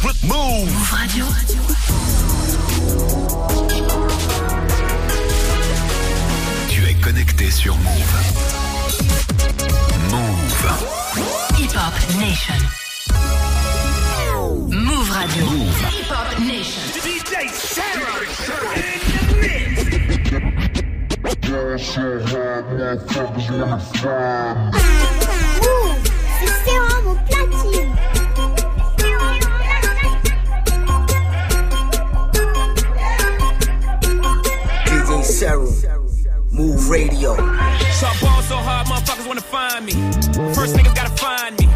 Move Radio. Tu es connecté sur Move. Move. Hip Hop Nation. Move Radio. Move. Hip Hop Nation. DJ Sarah in the mix. C'est Cheryl, Move Radio. So I ball so hard, motherfuckers wanna find me. First niggas gotta find me.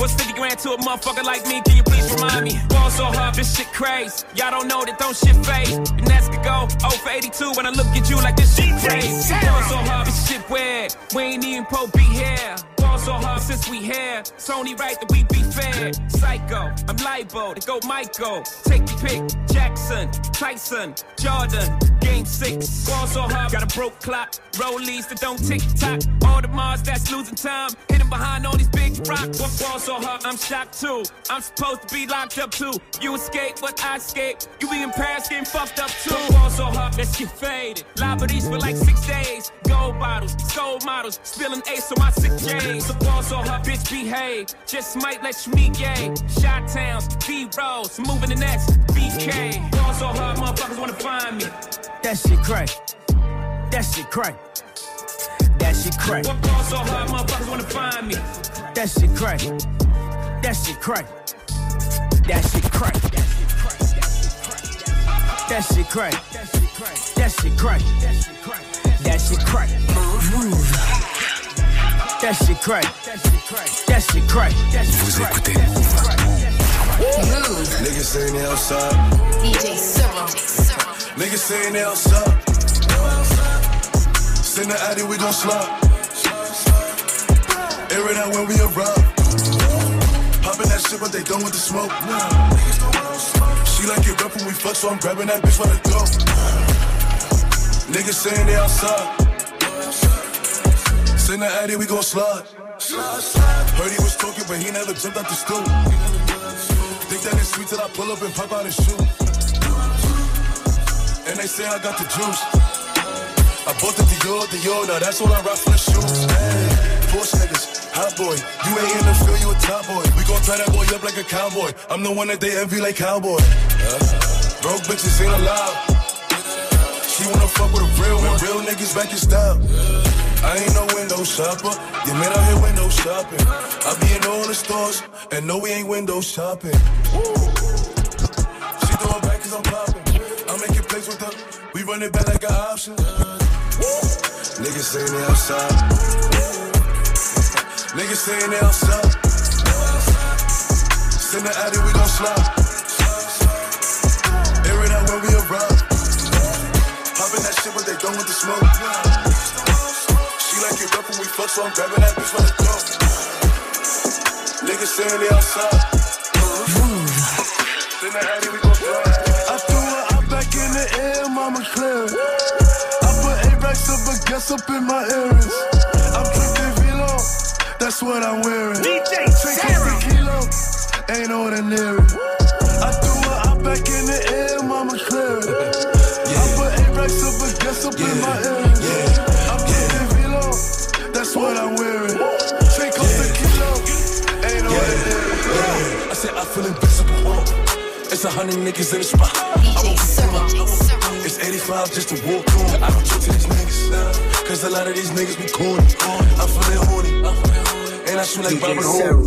What's 50 grand to a motherfucker like me? Can you please remind me? Ball so hard, this shit crazy. Y'all don't know that don't shit fade. And that's could go 0 for 82 when I look at you like this shit crazy. Ball so hard, this shit weird. We ain't even po be here. So hard since we here. It's only right that we be fair. Psycho, I'm libo to go Michael. Take your pick. Jackson, Tyson, Jordan. Game six. Ball so hard, got a broke clock. Rollies that don't tick tock. All the Mars that's losing time. Hidden behind all these big rocks. What ball so hard, I'm shocked too. I'm supposed to be locked up too. You escape, but I escape. You be in Paris getting fucked up too. Ball so hard, let's get faded. Liberties for like six days. Gold bottles, gold models. Spilling ace on my sick days. The ball so hard, bitch behave. Just might let you meet gay. Shot towns, B rolls, moving the next BK. Ball so hard, motherfuckers wanna find me. That shit crack. That shit crack. That shit crack. What ball so hard, motherfuckers wanna find me. That shit crack. That shit crack. That shit crack. That shit crack. That shit crack. That shit crack. Move. That shit crack. That shit crack. Vous écoutez Move. Move. Niggas saying they outside. DJ Cyril. Niggas saying they outside. Send the addy, we gon' slide. Air it out when we arrive. Popping that shit, but they done with the smoke. She like it rough when we fuck, so I'm grabbing that bitch for the dope. Niggas saying they outside. Send the addy, we gon' slide. Heard he was talking, but he never jumped out the stool. Think that it's sweet till I pull up and pop out his shoe. And they say I got the juice. I bought the Dior, Dior, now that's all I rock for the shoes. Hey, Porsche niggas, hot boy. You ain't in the field, you a top boy. We gon' tie that boy up like a cowboy. I'm the one that they envy like cowboy. Broke bitches ain't allowed. She wanna fuck with a real one. Real niggas back in style. I ain't no window shopper. You man out here window shopping. I be in all the stores, and no, we ain't window shopping. She throwing back cause I'm popping. I'm making plays with her. We run it back like an option. Niggas saying they outside. Niggas saying they outside. Send the addy, we gon' slide. Air it out when we arrive. Popping that shit, but they done with the smoke. She like it rough when we fuck, so I'm grabbing that bitch for the dope. Niggas saying they outside. Send the addy, we gon' slide. I threw her out back in the air, mama clear. I put eight racks of baguettes up in my earrings. I'm drinking Velo, that's what I'm wearing. DJ Take Sarah. a kilo, ain't ordinary. It's a hundred niggas in the spot. It's 85 just to walk on. I don't talk to these niggas. Cause a lot of these niggas be corny. I'm feeling horny. And I shoot like Horry.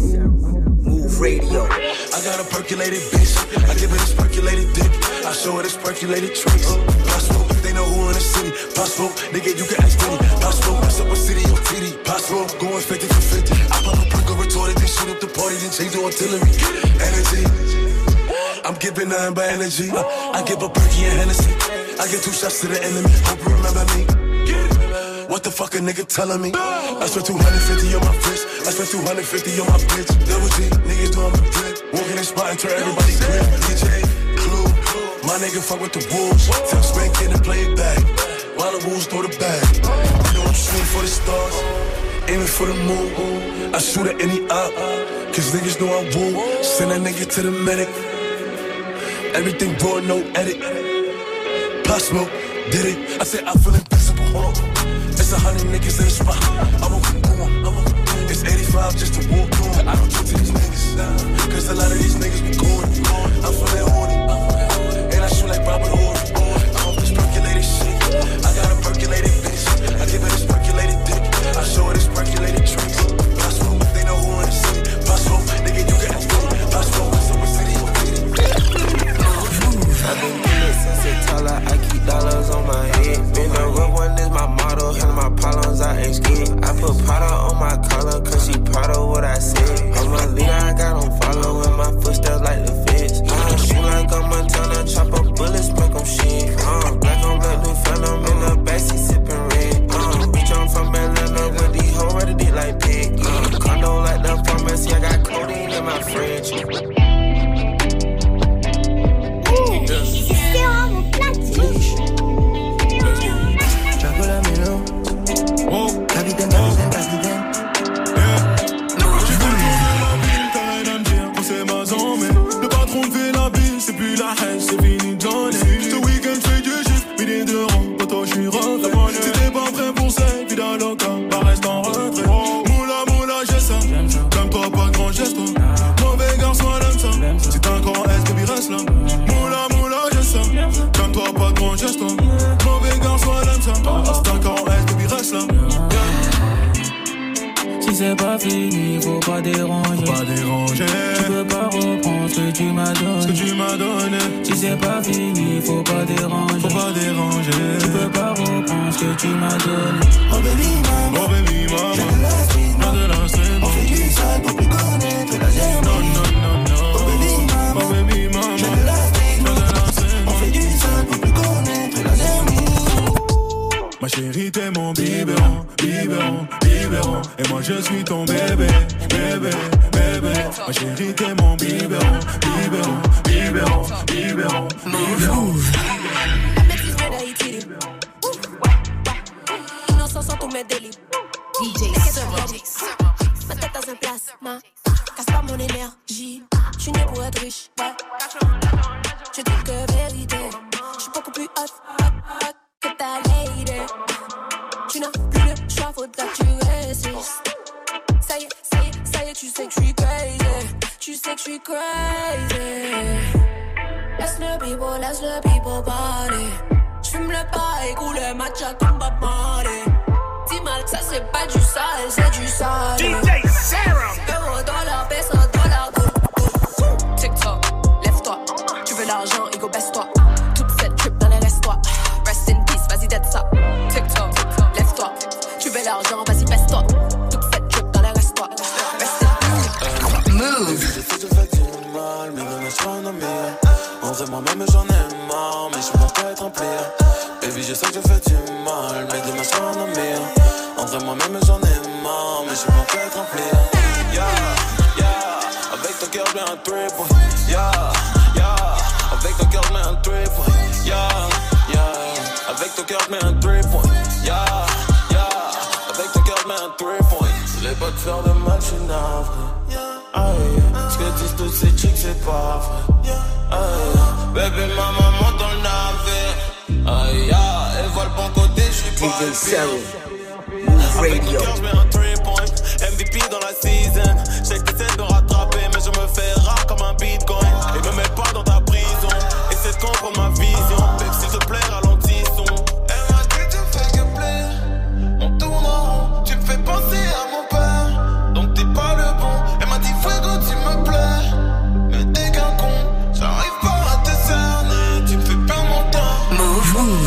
Move Radio. I got a percolated bitch. I give her this percolated dick. I show her this percolated tricks. Possible, they know who in the city. Possible, nigga, you can ask Diddy. Possible, what's up with city or titty? Possible, going 50 for 50. I pop a perk or retorted, then shoot up the party, then change the artillery. Energy. I'm giving nothing but energy. Uh, I give a perky and Hennessy. I give two shots to the enemy. Hope you remember me. What the fuck a nigga telling me? I spent 250 on my wrist. I spent 250 on my bitch. Double G, niggas doing my drip. Walking in spot and turn everybody grip. DJ, Clue, my nigga fuck with the wolves. Tell Spank in and play it back. While the wolves throw the bag. You know I'm shooting for the stars. Aiming for the moon. I shoot at any op. Cause niggas know I'm woo. Send that nigga to the medic. Everything raw, no edit. Pop smoke, did it. I said I feel invincible. Hold on. It's a hundred niggas in the spot. I'm a I'm a It's 85 just to walk on. I don't talk to these niggas. Cause a lot of these niggas be going. I'm feeling horny. And I shoot like Robert Horry. Toddler. C'est pas fini, faut pas déranger. Pas déranger. Tu peux pas reprendre ce que tu m'as Ce que donné. tu m'as donné, Si c'est pas fini, faut pas déranger. faut pas déranger. Tu peux pas reprendre ce que tu m'as donné. Oh baby, maman, Oh baby mama, j'ai de la street, pas de la on fait du sale pour plus connaître la germe. Non, non, non, non. Oh baby, maman, Oh baby mama, j'ai de la street, pas de la on fait du sale pour plus connaître la germe. Ma chérie, t'es mon biberon, biberon, biberon. Et moi, je suis ton bébé, bébé, bébé. Ma chérie, t'es mon biberon, biberon, biberon, biberon. Ma tête dans un. Casse pas mon énergie. Je suis né pour être. Ouais. Je dis que vérité. Je suis beaucoup plus hot que ta lady. Tu n'as plus le choix, faudra que tu tu sais que je suis crazy. Tu sais que je suis crazy. Laisse le people, laisse le people parler. J'fume le pas et coule le matcha comme Bob Marley. Dis mal que ça c'est pas du sale, c'est du sale. DJ Serum. Euro, dollar, peso, dollar, cool, cool. TikTok, lève-toi. Tu veux l'argent, ego, baisse-toi. Toute cette trip dans les restoirs. Rest in peace, vas-y, dead ça. TikTok, lève-toi. Tu veux l'argent, Vrai, moi-même, j'en ai marre, mais je peux pas être un player. Baby, je sais que je fais du mal, mais demain, je serai un. En vrai, moi-même, j'en ai marre, mais je peux pas être un player. Yeah, yeah, avec ton cœur, mets un triple. Yeah, yeah, avec ton cœur, un triple. Yeah, yeah, avec ton cœur, mets un triple. Yeah, yeah, avec ton cœur, un triple. Je voulais pas te faire de mal, je. Aïe, ce que disent toutes ces chicks, c'est pas vrai. Aïe, bébé, maman monte dans le navire. Aïe, elle voit le bon côté, je suis pas DJ Avec un point. MVP dans la season.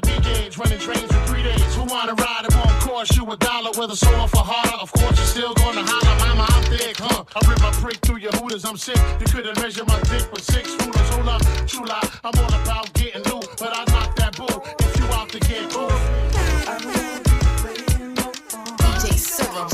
to running trains for three days. Who wanna ride? It won't cost you a dollar, whether so or for harder. Of course, you're still gonna holler, mama, I'm thick, huh? I rip my prick through your hooters, I'm sick. You couldn't measure my dick with six rulers. Hold up, true lie, I'm all about getting new, but I knock that boo if you out to get booed. DJ Serom.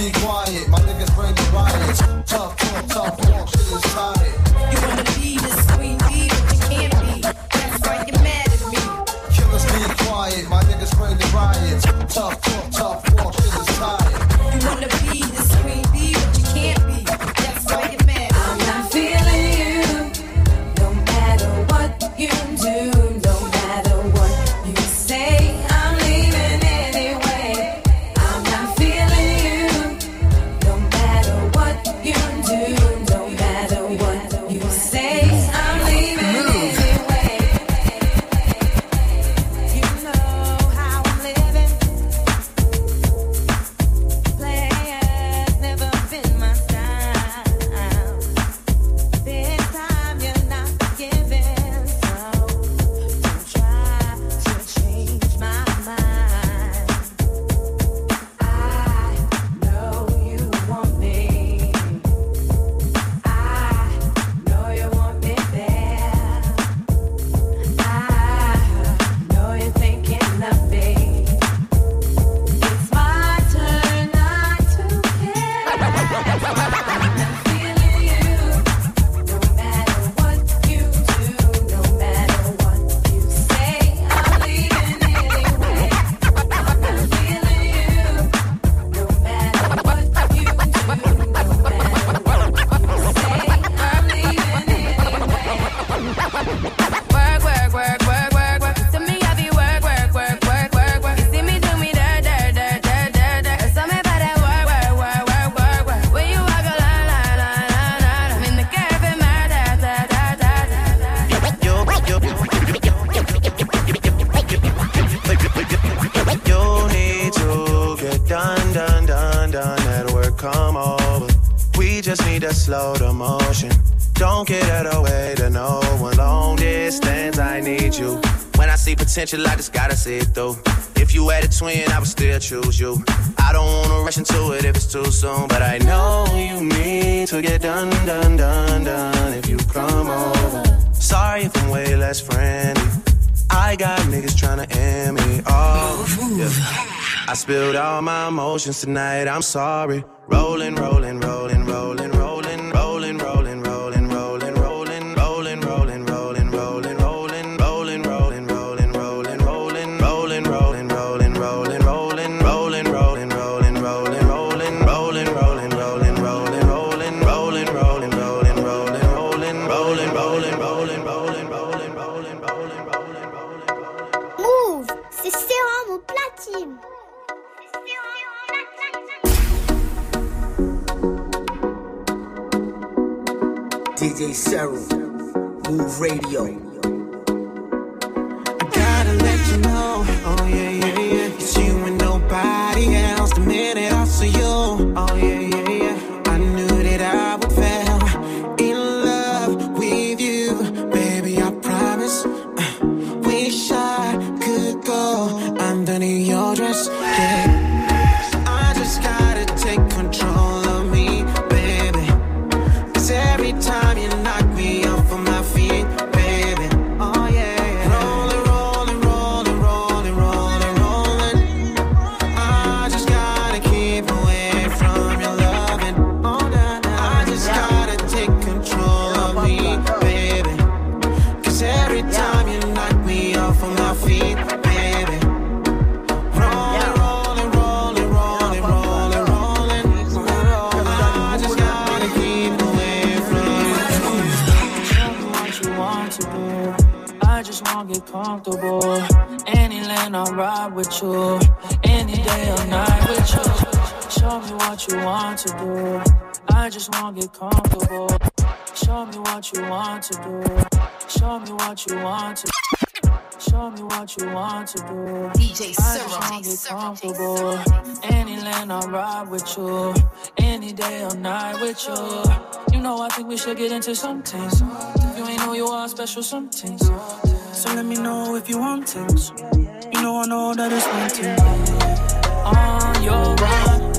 big one. potential, I just gotta see it through. If you had a twin, I would still choose you. I don't wanna rush into it if it's too soon, but I know you need to get done, done, done, done if you come over. Sorry if I'm way less friendly. I got niggas trying to end me off. Yeah. I spilled all my emotions tonight, I'm sorry. Rolling, rolling, rolling, rolling knock me off of my feet. comfortable. Any land I ride with you, any day or night with you. Show me what you want to do. I just wanna get comfortable. Show me what you want to do. Show me what you want to. Show me what you want to do. DJ I just wanna get comfortable. Any land I ride with you, any day or night with you. You know I think we should get into something. You ain't know you are special something. So let me know if you want it. You know I know that it's wanting. On your run.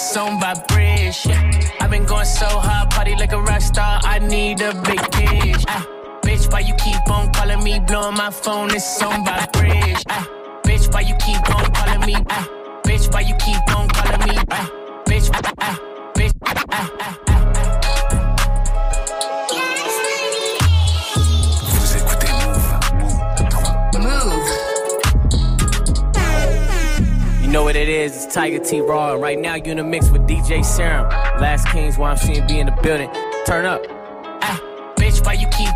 it's on vibration. I've been going so hard, party like a rock star. I need a big bitch. Ah, bitch, why you keep on calling me, blowing my phone? It's on vibration. Raw. And right now you in the mix with DJ Serom. Last Kings YMCMB in the building. Turn up. Ah, bitch, why you keep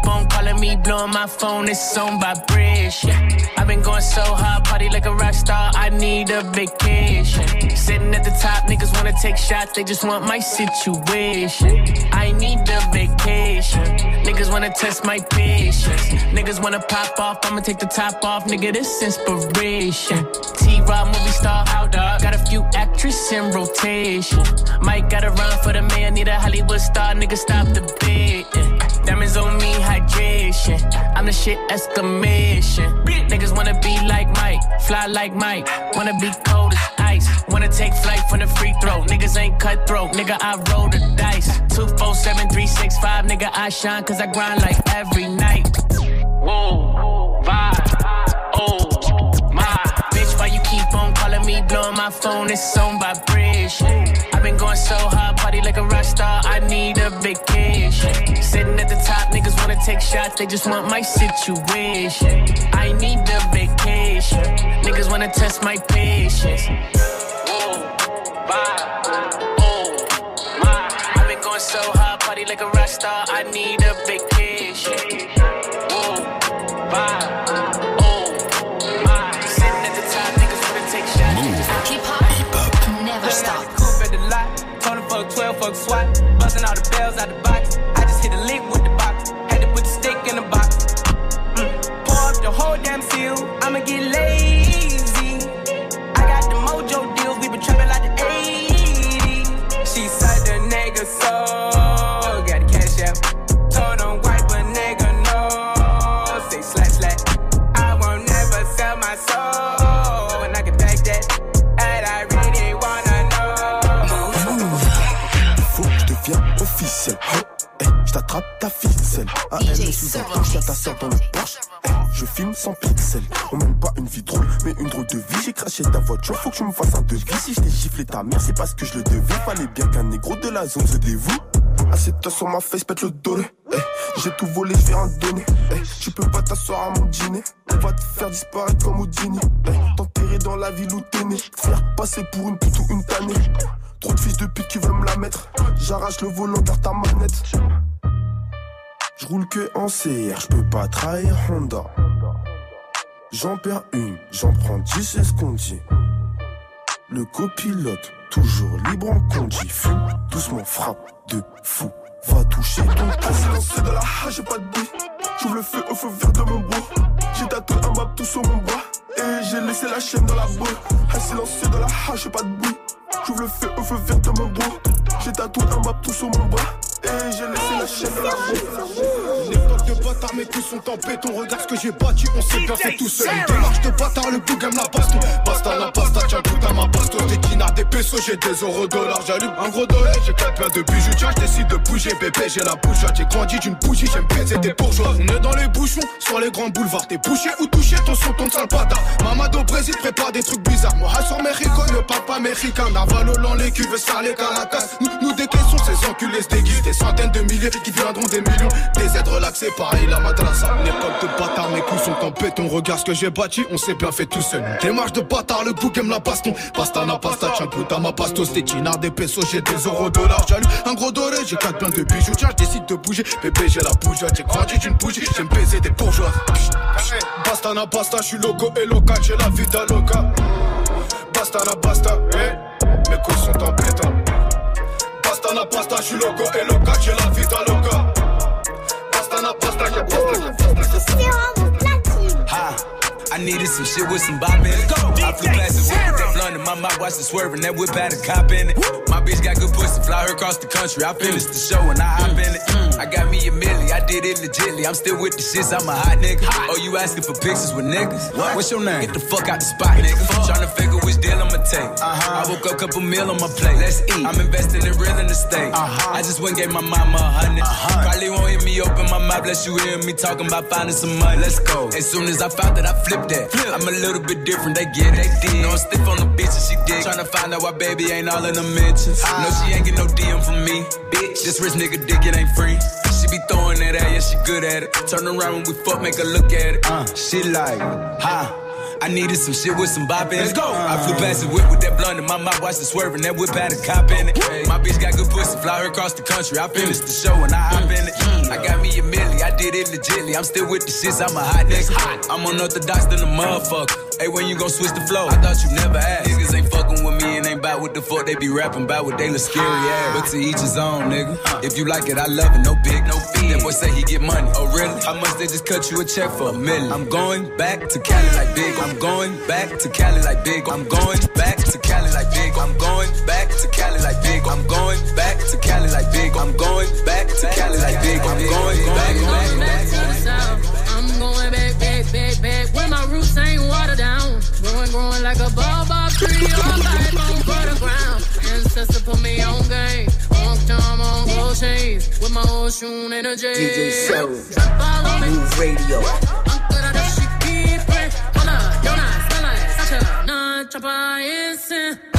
calling me, blowing my phone? It's on vibration. I've been going so hard, party like a rock star. I need a vacation. Sitting at the top, niggas wanna take shots, they just want my situation. I need a vacation. Niggas wanna test my patience. Niggas wanna pop off, I'ma take the top off, nigga. This inspiration. T Rob movie star, how dog? Got a few actresses in rotation. Might gotta run for the man, need a Hollywood star, nigga. Stop the bait. Diamonds on me, hydration. I'm the shit exclamation. Niggas wanna be like Mike, fly like Mike. Wanna be cold as ice. Wanna take flight from the free throw. Niggas ain't cutthroat, nigga. I roll the dice. Two, four, seven, three, six, five. Nigga, I shine cause I grind like every night. Whoa, vibe. Blowing my phone? It's on vibration. I've been going so hard, party like a rock star. I need a vacation. Sitting at the top, niggas wanna take shots, they just want my situation. I need a vacation. Niggas wanna test my patience. So hard, party like a rock star. I need a vacation. Whoa, vibe. 12. Busting all the bells out the voiture, faut que tu me fasses un devis. Si je t'ai giflé ta mère, c'est parce que je le devais. Fallait bien qu'un négro de la zone se dévoue. Assieds-toi sur ma face, pète le dos. Hey, j'ai tout volé, je vais te donner. Hey, tu peux pas t'asseoir à mon dîner. On va te faire disparaître comme Houdini. Hey, T'enterrer dans la ville où t'es né. Faire passer pour une pute ou une tannée. Trop de fils de pute qui veulent me la mettre. J'arrache le volant vers ta manette. Je roule que en CR, je peux pas trahir Honda. J'en perds une, j'en prends dix, c'est ce qu'on dit. Le copilote, toujours libre en conduit. Fume, doucement frappe de fou. Va toucher ton cou. C'est de la hache, j'ai pas de bruit. J'ouvre le feu au feu vert de mon beau. J'ai tatoué un map tout sur mon bras. Et j'ai laissé la chaîne dans la boule. Un silencieux de la hache, j'ai pas de bruit. J'ouvre le feu au feu vert de mon beau. J'ai tatoué un map tout sur mon bras. Mes coups sont en béton. Regarde ce que j'ai bâti, on s'est bien fait tout seul. Démarche de bâtard, le bougam la baston. Basta la pasta, tiens coup à ma baston. Des dinars, des pesos, j'ai des euros dollars. J'allume un gros dollar, j'ai quatre pains de bijoux. Tiens, je décide de bouger, bébé, j'ai la bouche. J'ai grandi d'une bougie, j'aime baiser des bourgeois. On est dans les bouchons, sur les grands boulevards. T'es bouché ou touché, ton son, ton sale bâtard. Mamad au Brésil prépare des trucs bizarres. Moi, sur Mexico, le papa américain. Naval au lent, les cuves, ça les caracas. Nous, nous décaissons ces enculés se déguisent. Des centaines de milliers qui deviendront des millions. Des aides relaxées, pareil, la madrasa. Une époque de bâtard, mes coups sont en béton. Regarde ce que j'ai bâti, on s'est bien fait tout seul. Démarche de bâtard, le bouc aime la baston. Pasta na pasta, tiens, à ma pastos. Des dinars, des pesos, j'ai des euros dollars. J'allume un gros doré, j'ai quatre plein de bijoux. Tiens, je décide de bouger. Bébé, j'ai la bougeotte. J'ai grandi d'une bougie, j'aime baiser des bourgeois. Basta na pasta, je suis loco et local, j'ai la vie loca. Basta na pasta, eh, mes couilles sont en béton. Basta na pasta, je suis loco et local, j'ai la vie loca. Basta na pasta, j'ai Ha. I needed some shit with some bop in it. I flew past the whip with that blunt in my mouth, watched it swerving. That whip had a cop in it. My bitch got good pussy, fly her across the country. I finished the show and I hop in it. Mm, mm. I got me a milli, I did it legitly. I'm still with the shits, I'm a hot nigga. Oh, you asking for pictures with niggas? What? What's your name? Get the fuck out the spot, nigga. Tryna figure which deal I'ma take. Uh-huh. I woke up, couple meal on my plate. Let's eat. I'm investing in real estate. Uh-huh. I just went and gave my mama a 100 uh-huh. Probably won't hear me open my mouth, bless you hear me talking about finding some money. Let's go. As soon as I found that, I flipped that. I'm a little bit different, they get it. They. No, I'm stiff on the bitch and she dig. Tryna find out why baby ain't all in the mentions. No, she ain't get no DM from me. Bitch, this rich nigga dick, it ain't free. She be throwing that at, yeah, she good at it. Turn around when we fuck, make her look at it. Uh, she like, ha. I needed some shit with some bop in it. Let's go. I flew past the whip with that blunt in my mouth, watched it swerving. That whip had a cop in it. My bitch got good pussy, fly her across the country. I finished the show and I hop in it. Mm. I got me a milli, I did it legitly. I'm still with the shits, I'm a hot nigga. I'm unorthodox than a motherfucker. Hey, when you gon' switch the flow? I thought you never asked. Niggas ain't fucking with me and ain't bout what the fuck they be rapping about what they look scary ass. But to each his own, nigga. If you like it, I love it. No big, no fee. That boy say he get money. Oh, really? How much they just cut you a check for a million? I'm going back to Cali like big. I'm going back to Cali like big. I'm going back to Cali like big. I'm going back to Cali like big. I'm going back to Cali like big. I'm going back to Cali like big. I'm going back, back, back. I'm going With my old shoe energy. DJ me. Move Radio. Chopper instant, yeah,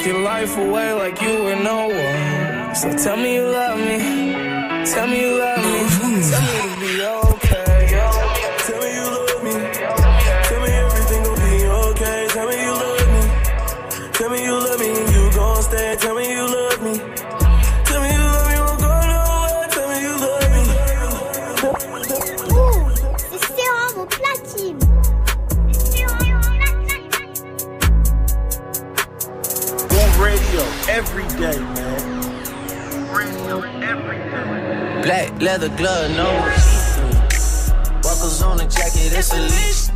take your life away like you were no one. So tell me you love me. Tell me you love me. Leather glove, no Buckles on the jacket, it's a lease.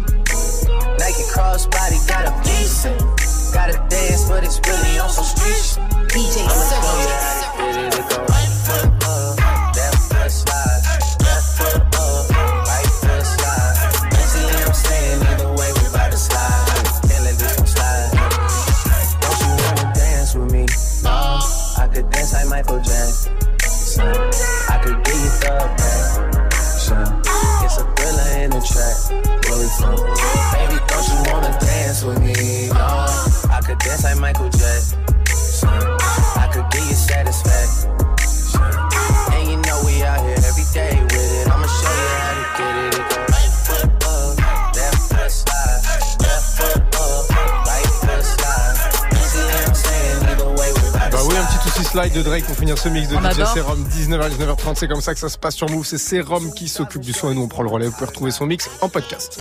Nike crossbody, got a piece. Gotta dance, but it's really on some street. De Drake pour finir ce mix de On DJ. Serum 19h 19h30 c'est comme ça que ça se passe sur Move c'est Serum qui s'occupe du son et nous on prend le relais vous pouvez retrouver son mix en podcast